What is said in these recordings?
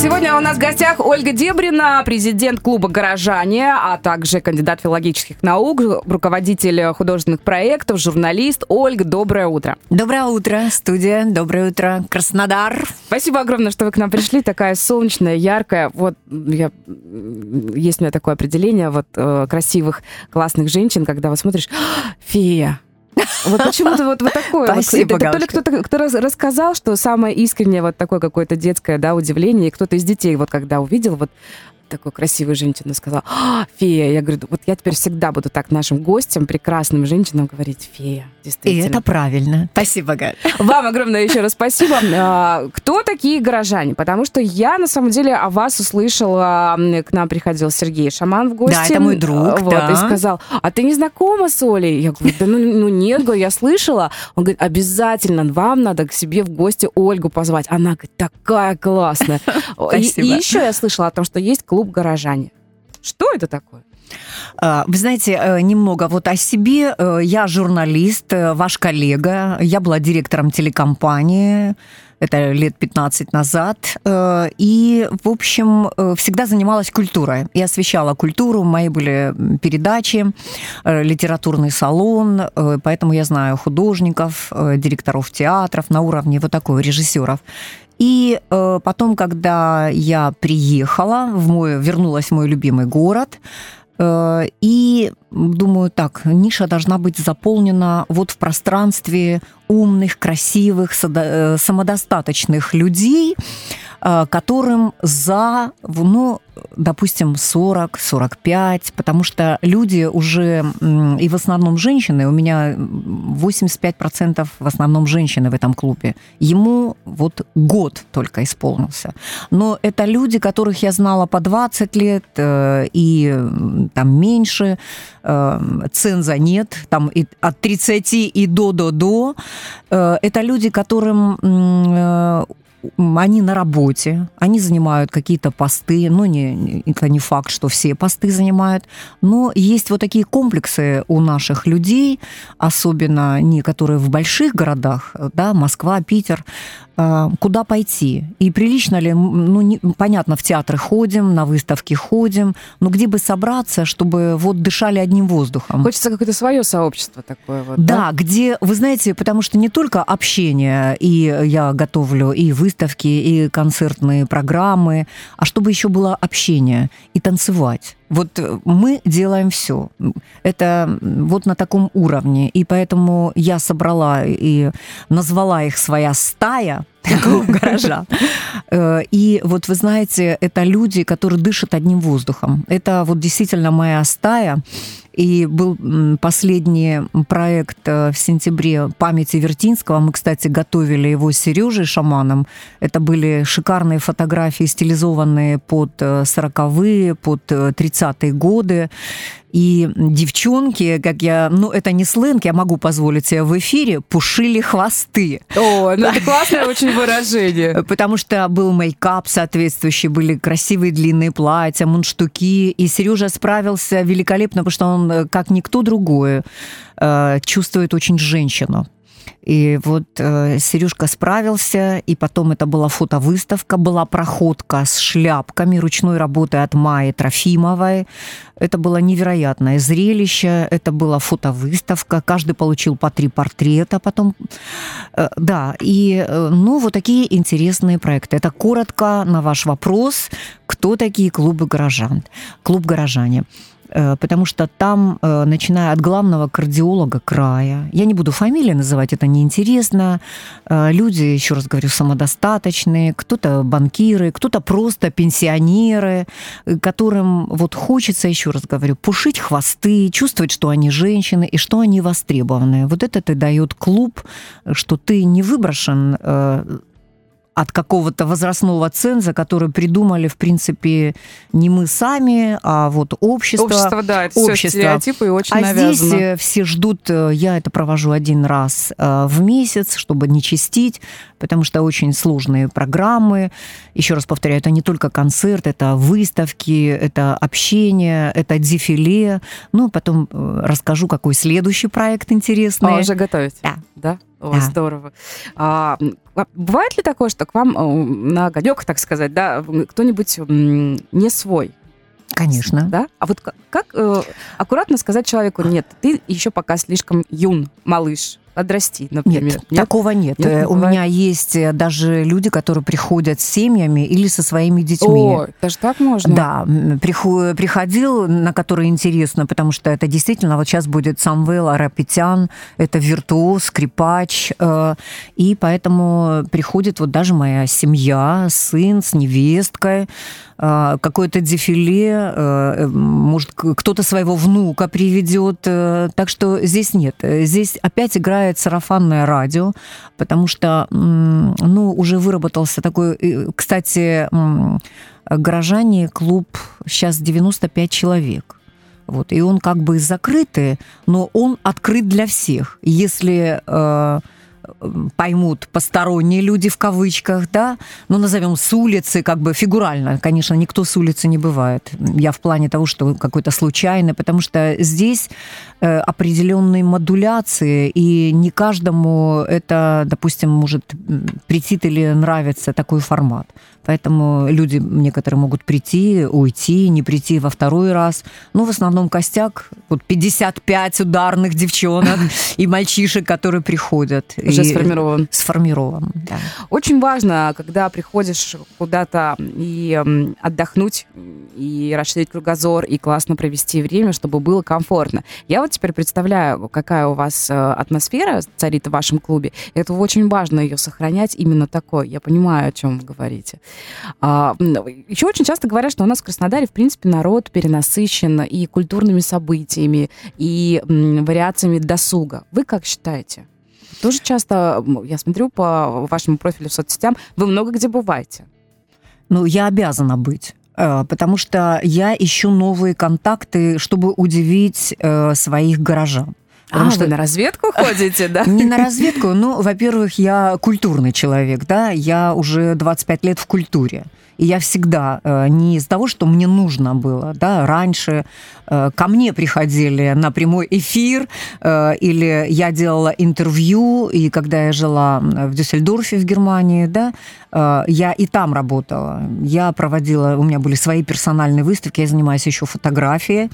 Сегодня у нас в гостях Ольга Дебрина, президент клуба «Горожане», а также кандидат филологических наук, руководитель художественных проектов, журналист. Ольга, доброе утро. Доброе утро, студия. Доброе утро, Краснодар. Спасибо огромное, что вы к нам пришли. Такая солнечная, яркая. Вот я, есть у меня такое определение вот э, красивых, классных женщин, когда вот смотришь, «А, фея, вот почему-то вот, вот такое. Спасибо, вот, это, то ли кто-то кто рассказал, что самое искреннее вот такое какое-то детское да, удивление, и кто-то из детей вот когда увидел, вот такую красивую женщину сказала, а, фея. Я говорю, вот я теперь всегда буду так нашим гостям, прекрасным женщинам говорить фея. И это правильно. Спасибо, Галь. Вам огромное еще раз спасибо. А, кто такие горожане? Потому что я, на самом деле, о вас услышала, к нам приходил Сергей Шаман в гости. Да, это мой друг, вот, да. И сказал, а ты не знакома с Олей? Я говорю, да ну, ну нет, говорю, я слышала. Он говорит, обязательно вам надо к себе в гости Ольгу позвать. Она говорит, такая классная. И, и еще я слышала о том, что есть клуб горожане. Что это такое? А, вы знаете, э, немного вот о себе. Э, я журналист, э, ваш коллега. Я была директором телекомпании. Это лет 15 назад. И, в общем, всегда занималась культурой. И освещала культуру. Мои были передачи, литературный салон. Поэтому я знаю художников, директоров театров на уровне вот такого режиссеров. И потом, когда я приехала, в мой, вернулась в мой любимый город, Э, и думаю, так, ниша должна быть заполнена вот в пространстве умных, красивых, э, самодостаточных людей, э, которым за, ну, допустим, 40-45, потому что люди уже, и в основном женщины, у меня 85% в основном женщины в этом клубе, ему вот год только исполнился. Но это люди, которых я знала по 20 лет э, и там меньше, э, ценза нет, там и от 30 и до-до-до. Э, это люди, которым они на работе, они занимают какие-то посты, ну, не, это не факт, что все посты занимают, но есть вот такие комплексы у наших людей, особенно некоторые в больших городах, да, Москва, Питер, куда пойти. И прилично ли, ну, не, понятно, в театры ходим, на выставки ходим, но где бы собраться, чтобы вот дышали одним воздухом. Хочется какое-то свое сообщество такое вот. Да, да, где, вы знаете, потому что не только общение, и я готовлю и выставки, и концертные программы, а чтобы еще было общение и танцевать. Вот э, мы делаем все. Это вот на таком уровне. И поэтому я собрала и назвала их своя стая такого гаража. Э, и вот вы знаете, это люди, которые дышат одним воздухом. Это вот действительно моя стая. И был последний проект э, в сентябре памяти Вертинского. Мы, кстати, готовили его с Сережей Шаманом. Это были шикарные фотографии, стилизованные под 40-е, под 30 30-е годы. И девчонки, как я, ну это не сленг, я могу позволить себе в эфире, пушили хвосты. О, ну это классное очень выражение. Потому что был мейкап соответствующий, были красивые длинные платья, мундштуки. И Сережа справился великолепно, потому что он, э, как никто другой, э, чувствует очень женщину. И вот э, Сережка справился, и потом это была фотовыставка, была проходка с шляпками ручной работы от Майи Трофимовой. Это было невероятное зрелище, это была фотовыставка, каждый получил по три портрета потом. Э, да, и э, ну вот такие интересные проекты. Это коротко на ваш вопрос, кто такие клубы горожан. Клуб горожане. Э, потому что там, э, начиная от главного кардиолога края, я не буду фамилии называть, это неинтересно, э, люди, еще раз говорю, самодостаточные, кто-то банкиры, кто-то просто пенсионеры, которым вот хочется, еще раз говорю, пушить хвосты, чувствовать, что они женщины и что они востребованы. Вот это и дает клуб, что ты не выброшен от какого-то возрастного ценза, который придумали, в принципе, не мы сами, а вот общество. Общество, да, это общество. все стереотипы и очень а навязано. здесь э, все ждут, э, я это провожу один раз э, в месяц, чтобы не чистить, потому что очень сложные программы. Еще раз повторяю, это не только концерт, это выставки, это общение, это дефиле. Ну, потом расскажу, какой следующий проект интересный. А, уже готовить? Да. Да? О, да. здорово. А, бывает ли такое, что к вам э, на огонек, так сказать, да, кто-нибудь не свой? Конечно. Да? А вот как, как э, аккуратно сказать человеку, нет, ты еще пока слишком юн, малыш, подрасти, например. Нет, нет? такого нет. нет не У бывает? меня есть э, даже люди, которые приходят с семьями или со своими детьми. О, даже так можно? Да, приходил, на который интересно, потому что это действительно, вот сейчас будет Самвел Арапетян, это виртуоз, скрипач, э, и поэтому приходит вот даже моя семья, сын с невесткой, э, какое-то дефиле, может, кто-то своего внука приведет. Так что здесь нет. Здесь опять играет играет сарафанное радио, потому что, ну, уже выработался такой, кстати, горожане клуб сейчас 95 человек. Вот, и он как бы закрытый, но он открыт для всех. Если э, поймут посторонние люди в кавычках, да, ну, назовем с улицы, как бы фигурально, конечно, никто с улицы не бывает. Я в плане того, что какой-то случайный, потому что здесь э, определенные модуляции, и не каждому это, допустим, может прийти или нравится такой формат. Поэтому люди некоторые могут прийти, уйти, не прийти во второй раз. Ну, в основном костяк, вот 55 ударных девчонок и мальчишек, которые приходят. Уже сформирован. Сформирован, да. Очень важно, когда приходишь куда-то и отдохнуть, и расширить кругозор, и классно провести время, чтобы было комфортно. Я вот теперь представляю, какая у вас э, атмосфера царит в вашем клубе. Это очень важно ее сохранять именно такой. Я понимаю, о чем вы говорите. А, еще очень часто говорят, что у нас в Краснодаре, в принципе, народ перенасыщен и культурными событиями, и вариациями досуга. Вы как считаете? Тоже часто, я смотрю по вашему профилю в соцсетям, вы много где бываете. Ну, я обязана быть э, потому что я ищу новые контакты, чтобы удивить э, своих горожан. Потому а, что вы на разведку ходите, да? Не на разведку, ну, во-первых, я культурный человек, да, я уже 25 лет в культуре. И я всегда э, не из того, что мне нужно было, да, раньше э, ко мне приходили на прямой эфир, э, или я делала интервью, и когда я жила в Дюссельдорфе в Германии, да, я и там работала. Я проводила, у меня были свои персональные выставки, я занимаюсь еще фотографией,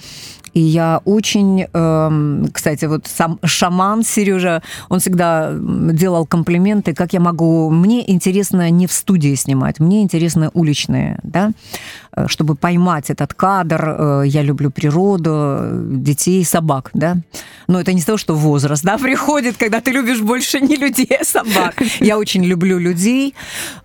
и я очень, эм, кстати, вот сам шаман Сережа, он всегда делал комплименты, как я могу... Мне интересно не в студии снимать, мне интересно уличные, да, чтобы поймать этот кадр. Э, я люблю природу, детей, собак, да. Но это не то, что возраст, да, приходит, когда ты любишь больше не людей, а собак. Я очень люблю людей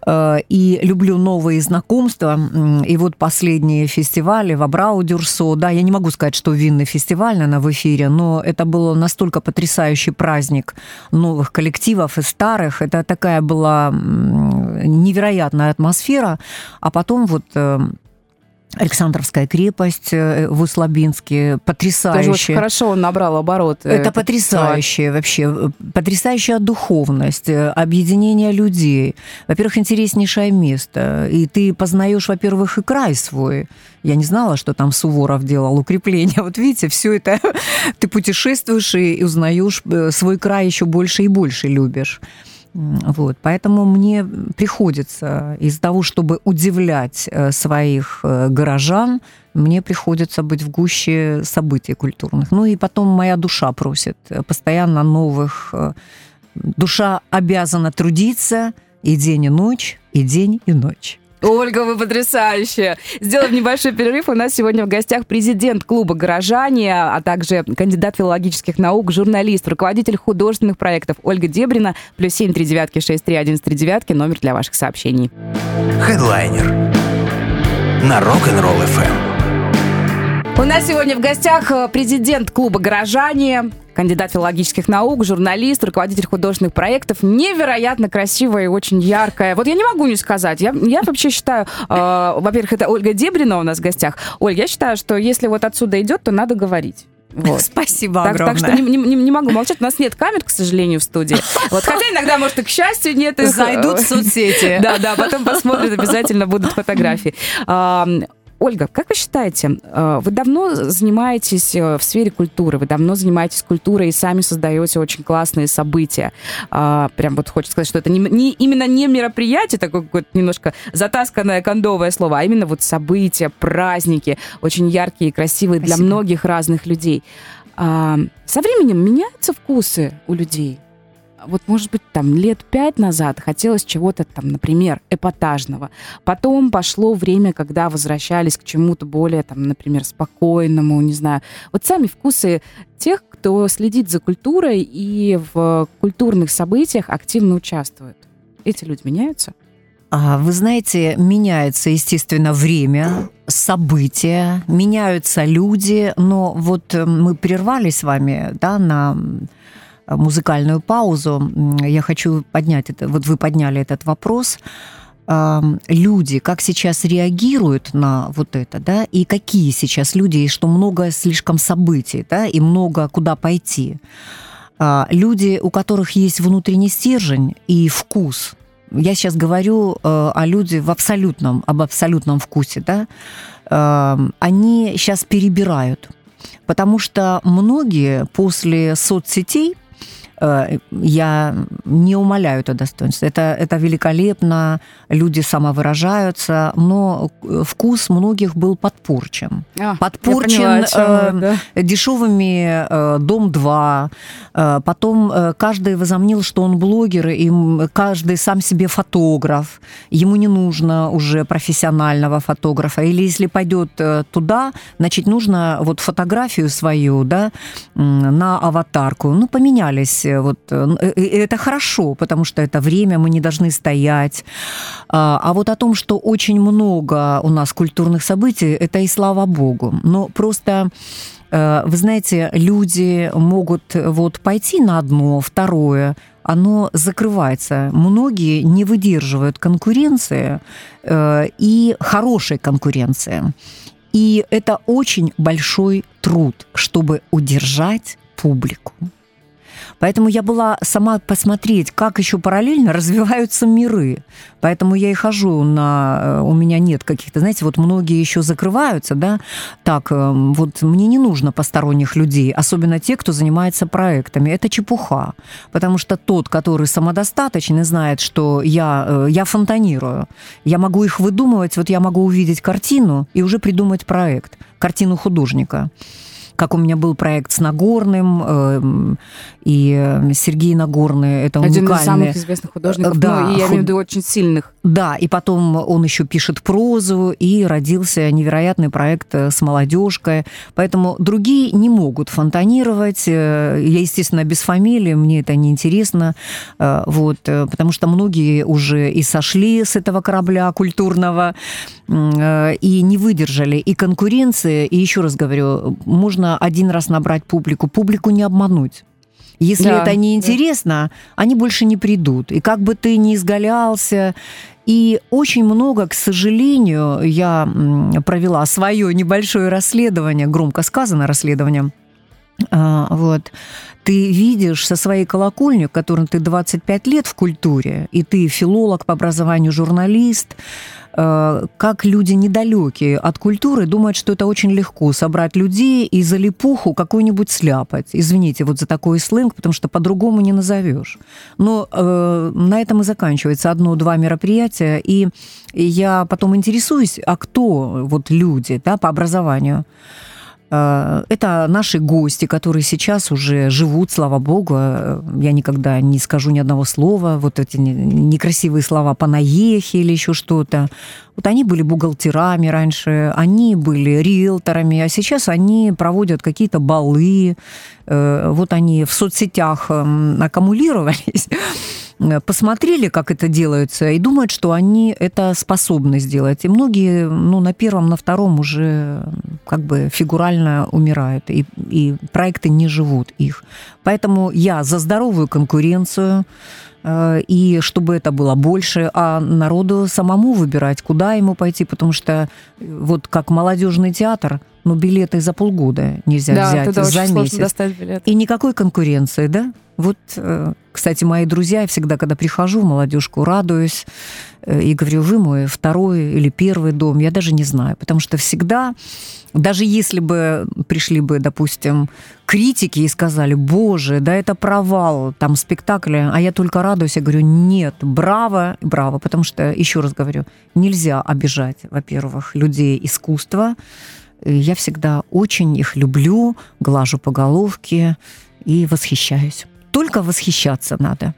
э, и люблю новые знакомства. И вот последние фестивали в Абрау Дюрсо, да, я не могу сказать, что винный фестиваль, наверное, в эфире, но это был настолько потрясающий праздник новых коллективов и старых. Это такая была невероятная атмосфера. А потом вот э, Александровская крепость э, в Услабинске, потрясающая. Тоже очень хорошо он набрал обороты. Это потрясающая вообще, потрясающая духовность, э, объединение людей. Во-первых, интереснейшее место. И ты познаешь, во-первых, и край свой. Я не знала, что там Суворов делал укрепление. Вот видите, все это ты путешествуешь и узнаешь э, свой край еще больше и больше любишь. Вот, поэтому мне приходится из-за того, чтобы удивлять э, своих э, горожан, мне приходится быть в гуще событий культурных. Ну и потом моя душа просит постоянно новых. Душа обязана трудиться и день, и ночь, и день, и ночь. Ольга, вы потрясающая. Сделаем небольшой перерыв. У нас сегодня в гостях президент клуба «Горожане», а также кандидат филологических наук, журналист, руководитель художественных проектов Ольга Дебрина. Плюс семь три девятки шесть три один три девятки. Номер для ваших сообщений. Хедлайнер на Rock'n'Roll FM. У нас сегодня в гостях э, президент клуба «Горожане», кандидат филологических наук, журналист, руководитель художественных проектов. Невероятно красивая и очень яркая. Вот я не могу не сказать. Я, я вообще считаю, э, во-первых, это Ольга Дебрина у нас в гостях. Оль, я считаю, что если вот отсюда идет, то надо говорить. Вот. Спасибо так, огромное. Так что не, не, не могу молчать. У нас нет камер, к сожалению, в студии. Вот, хотя иногда, может, и к счастью, нет их. Зайдут в соцсети. Да, да, потом посмотрят, обязательно будут фотографии. Ольга, как вы считаете, э, вы давно занимаетесь э, в сфере культуры, вы давно занимаетесь культурой и сами создаете очень классные события. А, прям вот хочется сказать, что это не, не, именно не мероприятие, такое какое-то немножко затасканное кондовое слово, а именно вот события, праздники, очень яркие и красивые Спасибо. для многих разных людей. А, со временем меняются вкусы у людей? Вот, может быть, там лет пять назад хотелось чего-то там, например, эпатажного. Потом пошло время, когда возвращались к чему-то более, там, например, спокойному, не знаю. Вот сами вкусы тех, кто следит за культурой и в культурных событиях активно участвует. Эти люди меняются? А, вы знаете, меняется, естественно, время, события, меняются люди, но вот э, мы прервали с вами да, на музыкальную паузу, я хочу поднять это, вот вы подняли этот вопрос, люди, как сейчас реагируют на вот это, да, и какие сейчас люди, и что много слишком событий, да, и много куда пойти. А, люди, у которых есть внутренний стержень и вкус, я сейчас говорю э, о людях в абсолютном, об абсолютном вкусе, да, они сейчас перебирают, потому что многие после соцсетей Э, я не умоляю это достоинство. Это, это великолепно, люди самовыражаются, но э, вкус многих был подпорчен. А, подпорчен поняла, э, да? дешевыми э, «Дом-2», э, потом э, каждый возомнил, что он блогер, и каждый сам себе фотограф, ему не нужно уже профессионального фотографа, или если пойдет э, туда, значит, нужно вот фотографию свою, да, на аватарку. Ну, поменялись вот, э, это хорошо, потому что это время, мы не должны стоять. А, а вот о том, что очень много у нас культурных событий, это и слава богу. Но просто э, вы знаете, люди могут вот пойти на одно, второе, оно закрывается. Многие не выдерживают конкуренции э, и хорошей конкуренции. И это очень большой труд, чтобы удержать публику. Поэтому я была сама посмотреть, как еще параллельно развиваются миры. Поэтому я и хожу на... Э, у меня нет каких-то, знаете, вот многие еще закрываются, да, так, э, вот мне не нужно посторонних людей, особенно те, кто занимается проектами. Это чепуха. Потому что тот, который самодостаточный, знает, что я, э, я фонтанирую. Я могу их выдумывать, вот я могу увидеть картину и уже придумать проект, картину художника как у меня был проект с Нагорным, э, и э, Сергей Нагорный, это Один уникальный. из самых известных художников, да, ну, и я имею в виду очень сильных. Да, и потом он еще пишет прозу, и родился невероятный проект э, с молодежкой. Поэтому другие не могут фонтанировать. Я, естественно, без фамилии, мне это не интересно. Вот, потому что многие уже и сошли с этого корабля культурного, и не выдержали и конкуренции, и еще раз говорю, можно один раз набрать публику, публику не обмануть. Если да, это неинтересно, да. они больше не придут. И как бы ты ни изгалялся, и очень много, к сожалению, я провела свое небольшое расследование, громко сказано расследование, а, вот, ты видишь со своей колокольни, в которой ты 25 лет в культуре, и ты филолог по образованию, журналист, как люди недалекие от культуры думают, что это очень легко собрать людей и за липуху какую-нибудь сляпать. Извините вот за такой сленг, потому что по-другому не назовешь. Но э, на этом и заканчивается одно-два мероприятия, и я потом интересуюсь, а кто вот люди да, по образованию. Э, это наши гости, которые сейчас уже живут, слава богу. Э, я никогда не скажу ни одного слова, вот эти некрасивые слова «понаехи» или еще что-то. Вот они были бухгалтерами раньше, они были риэлторами, а сейчас они проводят какие-то балы. Э, вот они в соцсетях эм, аккумулировались посмотрели, как это делается, и думают, что они это способны сделать. И многие, ну, на первом, на втором уже как бы фигурально умирают, и, и проекты не живут их. Поэтому я за здоровую конкуренцию, Э, и чтобы это было больше, а народу самому выбирать, куда ему пойти, потому что э, вот как молодежный театр, ну, билеты за полгода нельзя да, взять туда за месяц. достать билет. И никакой конкуренции, да? Вот, э, кстати, мои друзья, я всегда, когда прихожу в молодежку, радуюсь и говорю, вы мой второй или первый дом, я даже не знаю, потому что всегда даже если бы пришли бы, допустим, критики и сказали, боже, да это провал, там спектакля, а я только радуюсь, я говорю, нет, браво, браво, потому что, еще раз говорю, нельзя обижать, во-первых, людей искусства. Я всегда очень их люблю, глажу по головке и восхищаюсь. Только восхищаться надо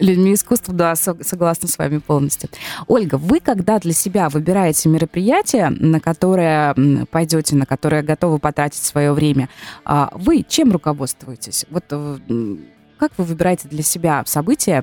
людьми искусства, да, согласна с вами полностью. Ольга, вы когда для себя выбираете мероприятие, на которое пойдете, на которое готовы потратить свое время, а вы чем руководствуетесь? Вот э, как вы выбираете для себя события,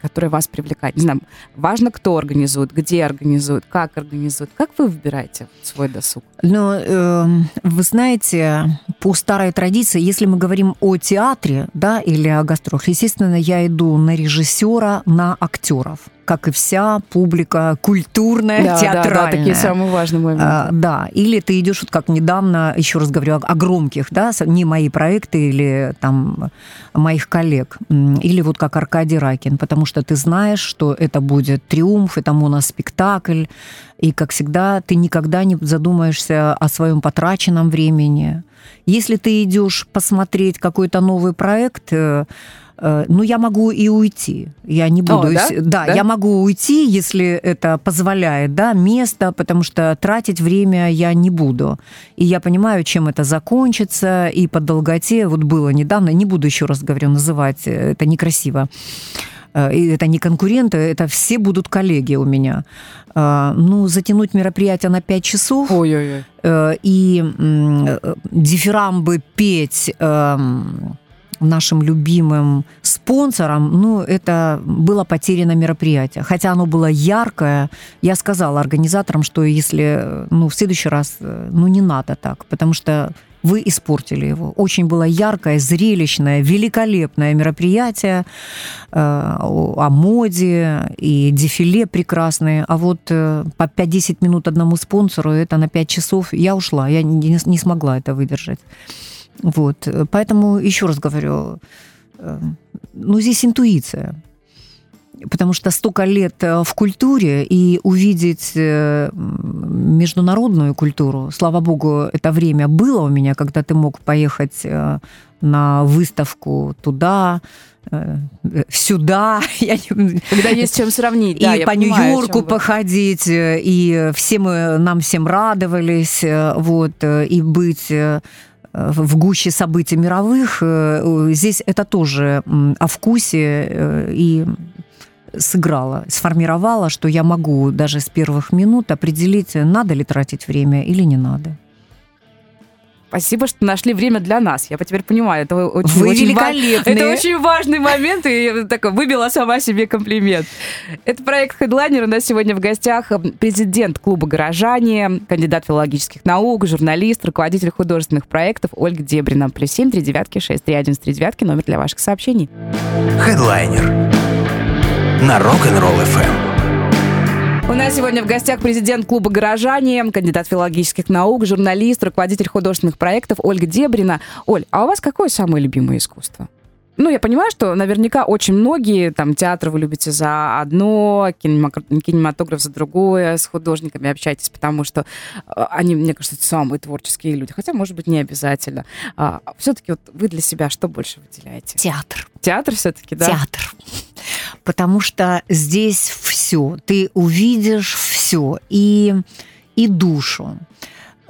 которое вас привлекает? Не знаю, важно, кто организует, где организует, как организует. Как вы выбираете свой досуг? Ну, э, вы знаете, по старой традиции, если мы говорим о театре, да, или о гастролях, естественно, я иду на режиссера, на актеров как и вся публика культурная, да, театральная. Да, да, такие самые важные моменты. А, да, или ты идешь, вот как недавно, еще раз говорю, о, о громких, да, не мои проекты или там моих коллег, или вот как Аркадий Ракин, потому что ты знаешь, что это будет триумф, это моноспектакль, и, как всегда, ты никогда не задумаешься о своем потраченном времени. Если ты идешь посмотреть какой-то новый проект, э, ну, я могу и уйти. Я не буду... О, да? Да, да? я могу уйти, если это позволяет, да, место, потому что тратить время я не буду. И я понимаю, чем это закончится, и по долготе, вот было недавно, не буду еще раз, говорю, называть, э, это некрасиво, э, и это не конкуренты, это все будут коллеги у меня. Ну, затянуть мероприятие на 5 часов Ой-ой-ой. и дифирамбы петь эм, нашим любимым спонсором, ну, это было потеряно мероприятие. Хотя оно было яркое, я сказала организаторам, что если, ну, в следующий раз, ну, не надо так, потому что вы испортили его. Очень было яркое, зрелищное, великолепное мероприятие э, о моде и дефиле прекрасные. А вот э, по 5-10 минут одному спонсору, это на 5 часов, я ушла, я не, не смогла это выдержать. Вот. Поэтому, еще раз говорю, э, ну, здесь интуиция. Потому что столько лет э, в культуре и увидеть э, международную культуру, слава богу, это время было у меня, когда ты мог поехать на выставку туда, сюда. Когда есть чем сравнить. И да, по Нью-Йорку походить, и все мы, нам всем радовались, вот, и быть в гуще событий мировых, э, здесь это тоже о вкусе э, и сыграла, сформировала, что я могу даже с первых минут определить, надо ли тратить время или не надо. Спасибо, что нашли время для нас. Я теперь понимаю, это очень, Вы очень, ва- это очень важный момент, и я так выбила сама себе комплимент. Это проект Хедлайнер. У нас сегодня в гостях президент клуба «Горожане», кандидат филологических наук, журналист, руководитель художественных проектов Ольга Дебрина. Плюс семь, три девятки, шесть, три, один, три девятки, номер для ваших сообщений. Хедлайнер на Rock'n'Roll FM. У нас сегодня в гостях президент клуба «Горожане», кандидат филологических наук, журналист, руководитель художественных проектов Ольга Дебрина. Оль, а у вас какое самое любимое искусство? Ну, я понимаю, что наверняка очень многие, там, театр вы любите за одно, кинематограф за другое, с художниками общаетесь, потому что э, они, мне кажется, самые творческие люди. Хотя, может быть, не обязательно. А, все-таки вот вы для себя что больше выделяете? Театр. Театр все-таки, да? Театр потому что здесь все, ты увидишь все и, и душу.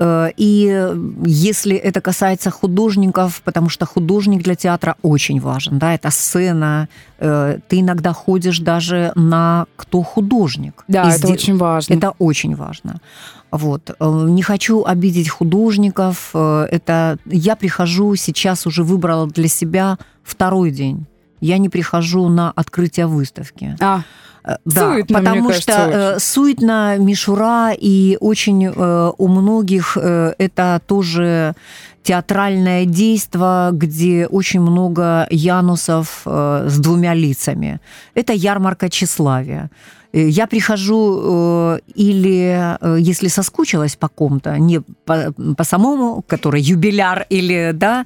Э, и если это касается художников, потому что художник для театра очень важен, да, это сцена, э, ты иногда ходишь даже на кто художник. Да, это здесь, очень важно. Это очень важно. Вот. Э, не хочу обидеть художников. Это я прихожу сейчас уже выбрала для себя второй день я не прихожу на открытие выставки. А. Э, да, суетно, потому мне что кажется, очень. суетно, мишура, и очень э, у многих э, это тоже театральное действо, где очень много янусов э, с двумя лицами. Это ярмарка тщеславия. Э, я прихожу э, или, э, если соскучилась по ком-то, не по, по самому, который юбиляр, или, да,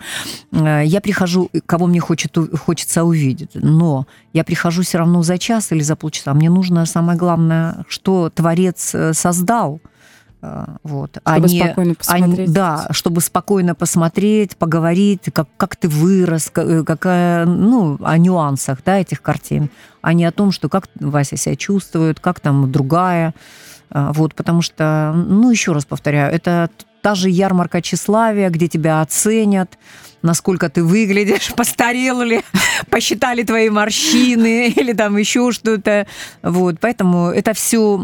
я прихожу, кого мне хочет, хочется увидеть, но я прихожу все равно за час или за полчаса. Мне нужно, самое главное, что Творец создал – вот. Чтобы они, спокойно посмотреть. Они, да, чтобы спокойно посмотреть, поговорить, как, как ты вырос, э, какая, ну, о нюансах да, этих картин, а не о том, что как Вася себя чувствует, как там другая. А, вот, потому что, ну, еще раз повторяю, это та же ярмарка тщеславия, где тебя оценят, насколько ты выглядишь, постарел ли, посчитали твои морщины или там еще что-то. Вот, поэтому это все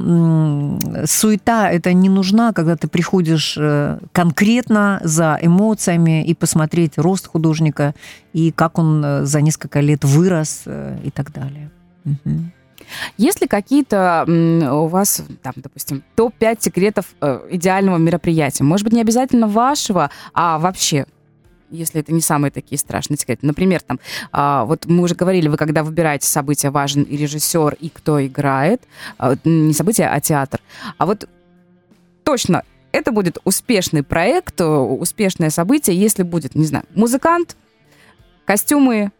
суета, это не нужна, когда ты приходишь э, конкретно за эмоциями и посмотреть рост художника и как он э, за несколько лет вырос э, и так далее. Угу. Есть ли какие-то у вас, там, допустим, топ-5 секретов идеального мероприятия? Может быть, не обязательно вашего, а вообще если это не самые такие страшные секреты. Например, там, а, вот мы уже говорили, вы когда выбираете события, важен и режиссер, и кто играет. А, не событие, а театр. А вот точно это будет успешный проект, успешное событие, если будет, не знаю, музыкант, костюмы,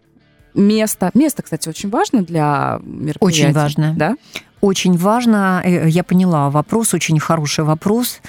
место. Место, кстати, очень важно для мероприятия. Очень важно. Да? Очень важно, э, я поняла вопрос, очень хороший вопрос.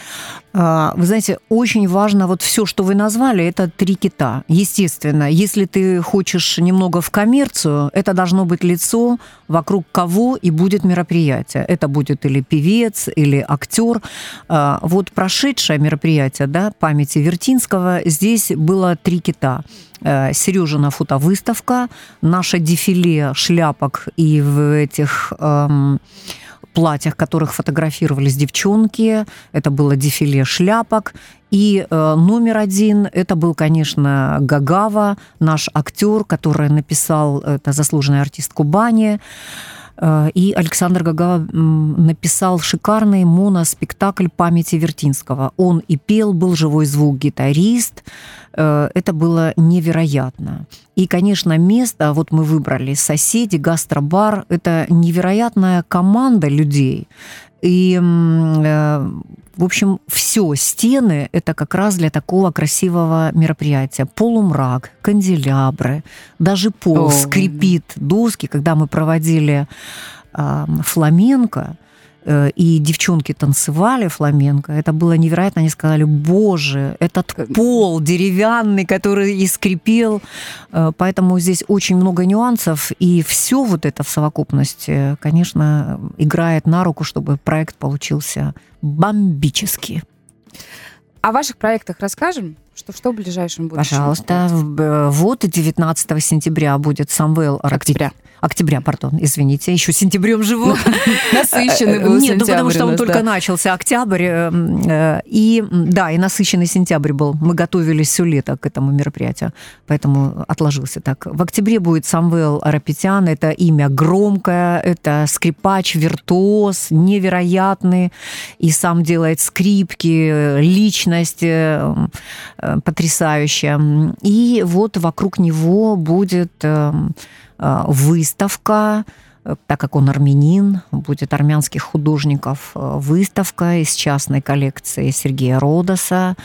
А, вы знаете, очень важно вот все, что вы назвали, это три кита. Естественно, если ты хочешь немного в коммерцию, это должно быть лицо, вокруг кого и будет мероприятие. Это будет или певец, или актер. А, вот прошедшее мероприятие, да, памяти Вертинского, здесь было три кита. Э, Сережина фотовыставка, наше дефиле шляпок и в этих эм, платьях, которых фотографировались девчонки. Это было дефиле шляпок. И э, номер один это был, конечно, Гагава, наш актер, который написал это заслуженный артист Кубани. Э, и Александр Гагава написал шикарный моноспектакль памяти Вертинского. Он и пел, был живой звук, гитарист. Э, это было невероятно. И, конечно, место, вот мы выбрали соседи, гастробар, это невероятная команда людей. И, э, в общем, все, стены – это как раз для такого красивого мероприятия. Полумрак, канделябры, даже пол О, скрипит, доски. Когда мы проводили э, фламенко, и девчонки танцевали фламенко, это было невероятно. Они сказали, боже, этот пол деревянный, который и скрипел. Э, поэтому здесь очень много нюансов, и все вот это в совокупности, конечно, играет на руку, чтобы проект получился бомбический. О ваших проектах расскажем? Что, что в ближайшем будущем? Пожалуйста. Э, вот 19 сентября будет Самвел Октября. Октября, пардон, извините, еще сентябрем живу. Насыщенный был Нет, ну потому что он только начался, октябрь. Эм, э, и да, и насыщенный сентябрь был. Мы готовились все лето к этому мероприятию, поэтому отложился так. В октябре будет Самвел Арапетян, это имя громкое, это скрипач, виртуоз, невероятный, и сам делает скрипки, личность э, э, потрясающая. И вот вокруг него будет эм, выставка, э, так как он армянин, будет армянских художников э, выставка из частной коллекции Сергея Родоса,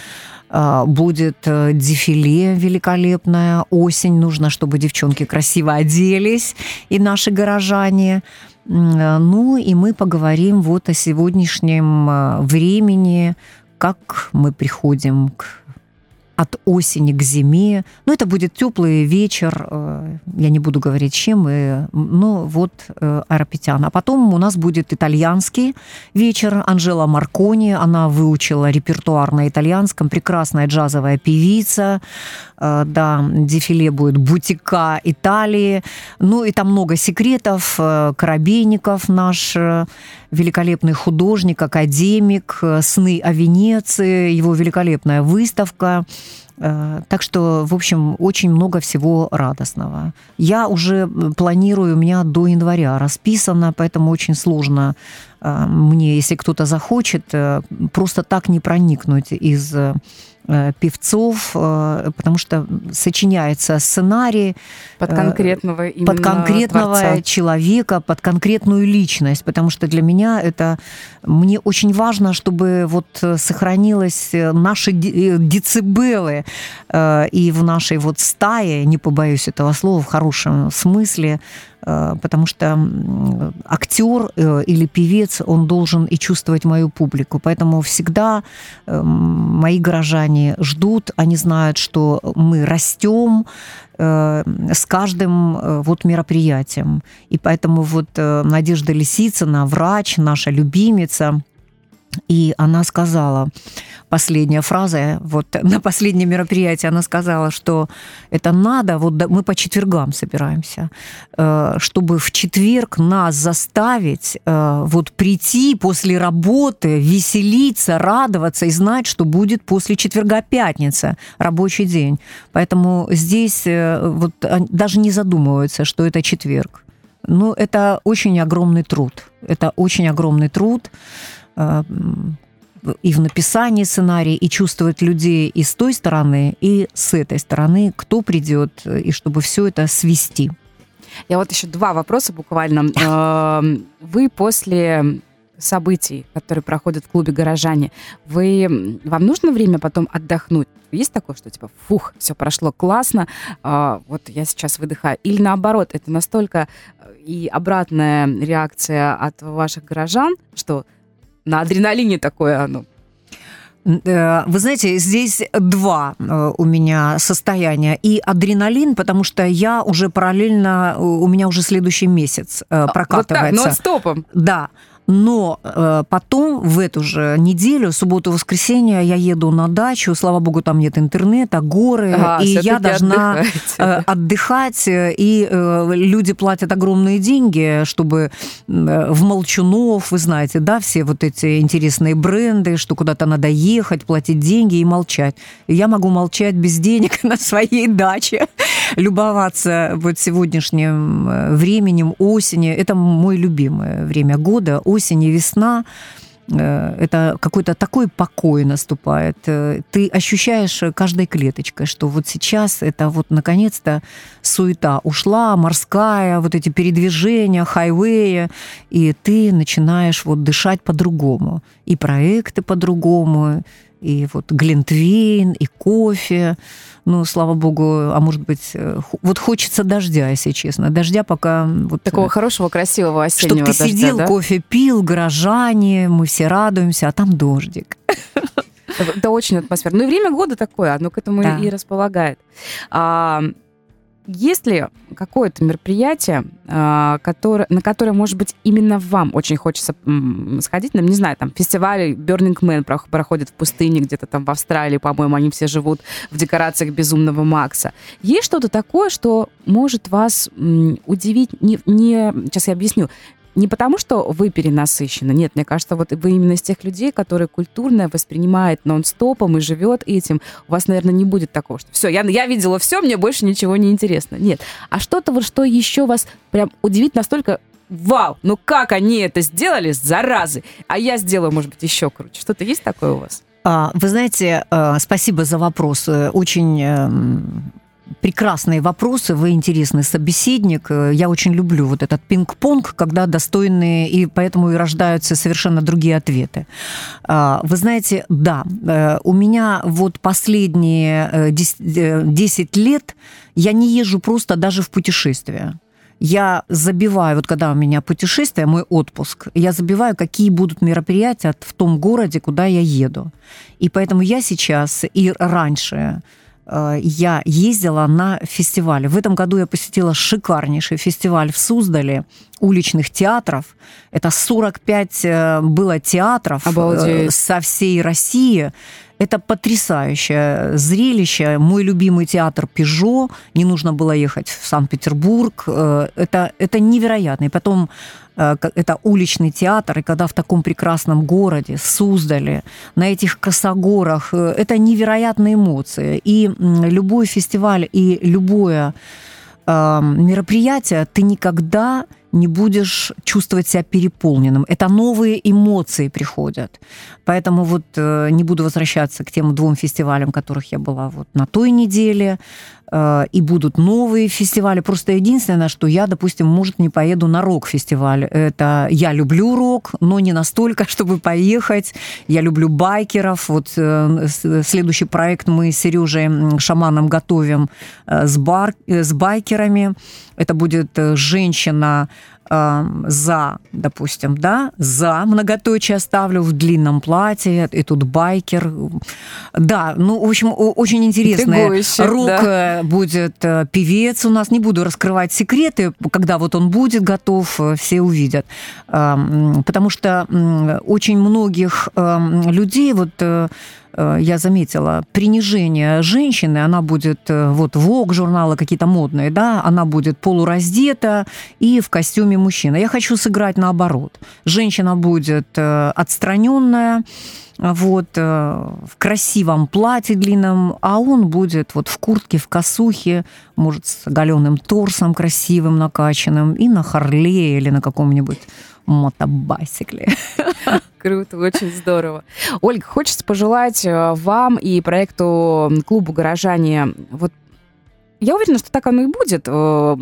будет дефиле великолепное, осень, нужно, чтобы девчонки красиво оделись, и наши горожане. Ну и мы поговорим вот о сегодняшнем времени, как мы приходим к от осени к зиме. Ну, это будет теплый вечер, э, я не буду говорить чем, ну, вот э, Аэропетян. А потом у нас будет итальянский вечер. Анжела Маркони, она выучила репертуар на итальянском, прекрасная джазовая певица. Э, да, дефиле будет «Бутика Италии». Ну, и там много секретов. Коробейников наш великолепный художник, академик, «Сны о Венеции», его великолепная выставка. Так что, в общем, очень много всего радостного. Я уже планирую, у меня до января расписано, поэтому очень сложно мне, если кто-то захочет, просто так не проникнуть из Э, певцов, э, потому что сочиняется сценарий под э, конкретного, под конкретного творца. человека, под конкретную личность, потому что для меня это мне очень важно, чтобы вот сохранилось наши децибелы и в нашей вот стае, не побоюсь этого слова в хорошем смысле, Э, потому что актер э, или певец, он должен и чувствовать мою публику. Поэтому всегда э, мои горожане ждут, они знают, что мы растем, с каждым вот мероприятием. И поэтому вот Надежда Лисицына, врач, наша любимица, и она сказала, последняя фраза, вот на последнем мероприятии она сказала, что это надо, вот мы по четвергам собираемся, э, чтобы в четверг нас заставить э, вот прийти после работы, веселиться, радоваться и знать, что будет после четверга пятница, рабочий день. Поэтому здесь э, вот даже не задумываются, что это четверг. Ну, это очень огромный труд. Это очень огромный труд и в написании сценария, и чувствовать людей и с той стороны, и с этой стороны, кто придет, и чтобы все это свести. Я вот еще два вопроса буквально. Эм, вы после событий, которые проходят в клубе «Горожане», вы, вам нужно время потом отдохнуть? Есть такое, что типа, фух, все прошло классно, э, вот я сейчас выдыхаю. Или наоборот, это настолько э, и обратная реакция от ваших горожан, что на адреналине такое оно. Э, вы знаете, здесь два э, у меня состояния. И адреналин, потому что я уже параллельно, у меня уже следующий месяц прокатывается. Вот так, но стопом. Да. Но э, потом в эту же неделю, субботу-воскресенье, я еду на дачу. Слава богу, там нет интернета, горы, а, и я должна э, отдыхать. И э, люди платят огромные деньги, чтобы э, в Молчунов, вы знаете, да, все вот эти интересные бренды, что куда-то надо ехать, платить деньги и молчать. Я могу молчать без денег на своей даче, любоваться вот сегодняшним э, временем осени. Это мой любимое время года осень и весна, э, это какой-то такой покой наступает. Э, ты ощущаешь каждой клеточкой, что вот сейчас это вот наконец-то суета ушла, морская, вот эти передвижения, хайвеи, и ты начинаешь вот дышать по-другому. И проекты по-другому, и вот глинтвейн, и кофе. Ну, слава богу, а может быть, э, вот хочется дождя, если честно. Дождя пока... Вот, Такого хорошего, красивого осеннего Чтобы ты дождя, сидел, да? кофе пил, горожане, мы все радуемся, а там дождик. Это очень атмосферно. Ну и время года такое, оно к этому да. и располагает. А, есть ли какое-то мероприятие, а, которое, на которое, может быть, именно вам очень хочется сходить? Ну, не знаю, там фестиваль Burning Man проходит в пустыне где-то там в Австралии, по-моему, они все живут в декорациях Безумного Макса. Есть что-то такое, что может вас удивить? Не, не, сейчас я объясню не потому, что вы перенасыщены. Нет, мне кажется, вот вы именно из тех людей, которые культурно воспринимает нон-стопом и живет этим. У вас, наверное, не будет такого, что все, я, я видела все, мне больше ничего не интересно. Нет. А что-то вот, что еще вас прям удивит настолько, вау, ну как они это сделали, заразы, а я сделаю, может быть, еще круче. Что-то есть такое у вас? А, вы знаете, э, спасибо за вопрос. Э, очень эм, прекрасные вопросы, вы интересный собеседник. Я очень люблю вот этот пинг-понг, когда достойные, и поэтому и рождаются совершенно другие ответы. А, вы знаете, да, э, у меня вот последние 10 э, э, лет я не езжу просто даже в путешествия я забиваю, вот когда у меня путешествие, мой отпуск, я забиваю, какие будут мероприятия в том городе, куда я еду. И поэтому я сейчас и раньше Э, я ездила на фестивале. В этом году я посетила шикарнейший фестиваль в Суздале уличных театров. Это 45 э, было театров э, Обалдеть. со всей России. Это потрясающее зрелище. Мой любимый театр «Пежо». Не нужно было ехать в Санкт-Петербург. Это, это невероятно. И потом это уличный театр, и когда в таком прекрасном городе, Суздале, на этих косогорах, это невероятные эмоции. И любой фестиваль, и любое мероприятие ты никогда не будешь чувствовать себя переполненным. Это новые эмоции приходят. Поэтому вот э, не буду возвращаться к тем двум фестивалям, которых я была вот на той неделе. Э, и будут новые фестивали. Просто единственное, что я, допустим, может, не поеду на рок-фестиваль. Это я люблю рок, но не настолько, чтобы поехать. Я люблю байкеров. Вот э, следующий проект мы с Сережей Шаманом готовим с, бар, с байкерами. Это будет женщина за, допустим, да, за многоточие оставлю в длинном платье, и тут байкер. Да, ну, в общем, очень интересно. Рок да. Э, будет э, певец у нас. Не буду раскрывать секреты, когда вот он будет готов, э, все увидят. Потому что очень многих людей вот Э, я заметила, принижение женщины, она будет, э, вот ВОК журналы какие-то модные, да, она будет полураздета и в костюме мужчины. Я хочу сыграть наоборот. Женщина будет э, отстраненная, вот, в красивом платье длинном, а он будет вот в куртке, в косухе, может, с оголенным торсом красивым, накачанным, и на Харле или на каком-нибудь мотобайсикле. Круто, очень здорово. Ольга, хочется пожелать э, вам и проекту клубу «Горожане» вот я уверена, что так оно и будет. Э,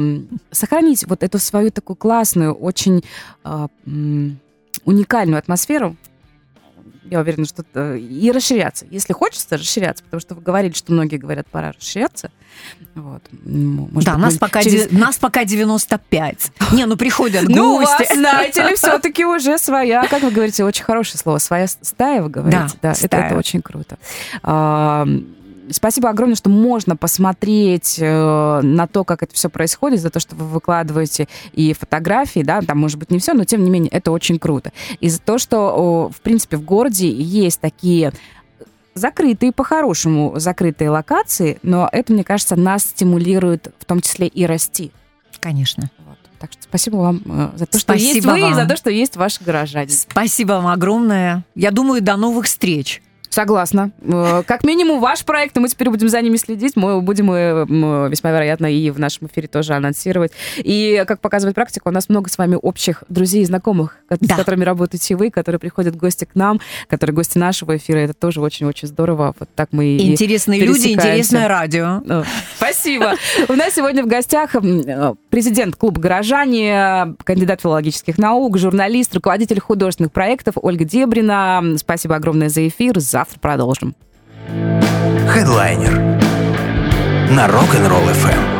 сохранить вот эту свою такую классную, очень э, уникальную атмосферу я уверена, что и расширяться. Если хочется, расширяться, потому что вы говорили, что многие говорят, пора расширяться. Вот. Может да, быть, нас, пока через... нас пока 95. Не, ну приходят гости. Ну, у вас, знаете ли, все-таки уже своя, как вы говорите, очень хорошее слово, своя стая, вы говорите. Да, да это, это очень круто. Спасибо огромное, что можно посмотреть э, на то, как это все происходит, за то, что вы выкладываете и фотографии, да, там может быть не все, но тем не менее это очень круто. И за то, что, в принципе, в городе есть такие закрытые, по-хорошему закрытые локации, но это, мне кажется, нас стимулирует в том числе и расти. Конечно. Вот. Так что спасибо вам э, за то, что спасибо есть вы, вам. и за то, что есть ваши горожане. Спасибо вам огромное. Я думаю, до новых встреч. Согласна. Э, как минимум ваш проект, и мы теперь будем за ними следить. Мы будем э, весьма вероятно и в нашем эфире тоже анонсировать. И, как показывает практика, у нас много с вами общих друзей и знакомых, да. с которыми работаете вы, которые приходят в гости к нам, которые гости нашего эфира. Это тоже очень-очень здорово. Вот так мы Интересные и люди, интересное радио. Ну, спасибо. У нас сегодня в гостях э, президент клуба «Горожане», кандидат филологических наук, журналист, руководитель художественных проектов Ольга Дебрина. Спасибо огромное за эфир, за завтра продолжим. Хедлайнер на Rock'n'Roll FM.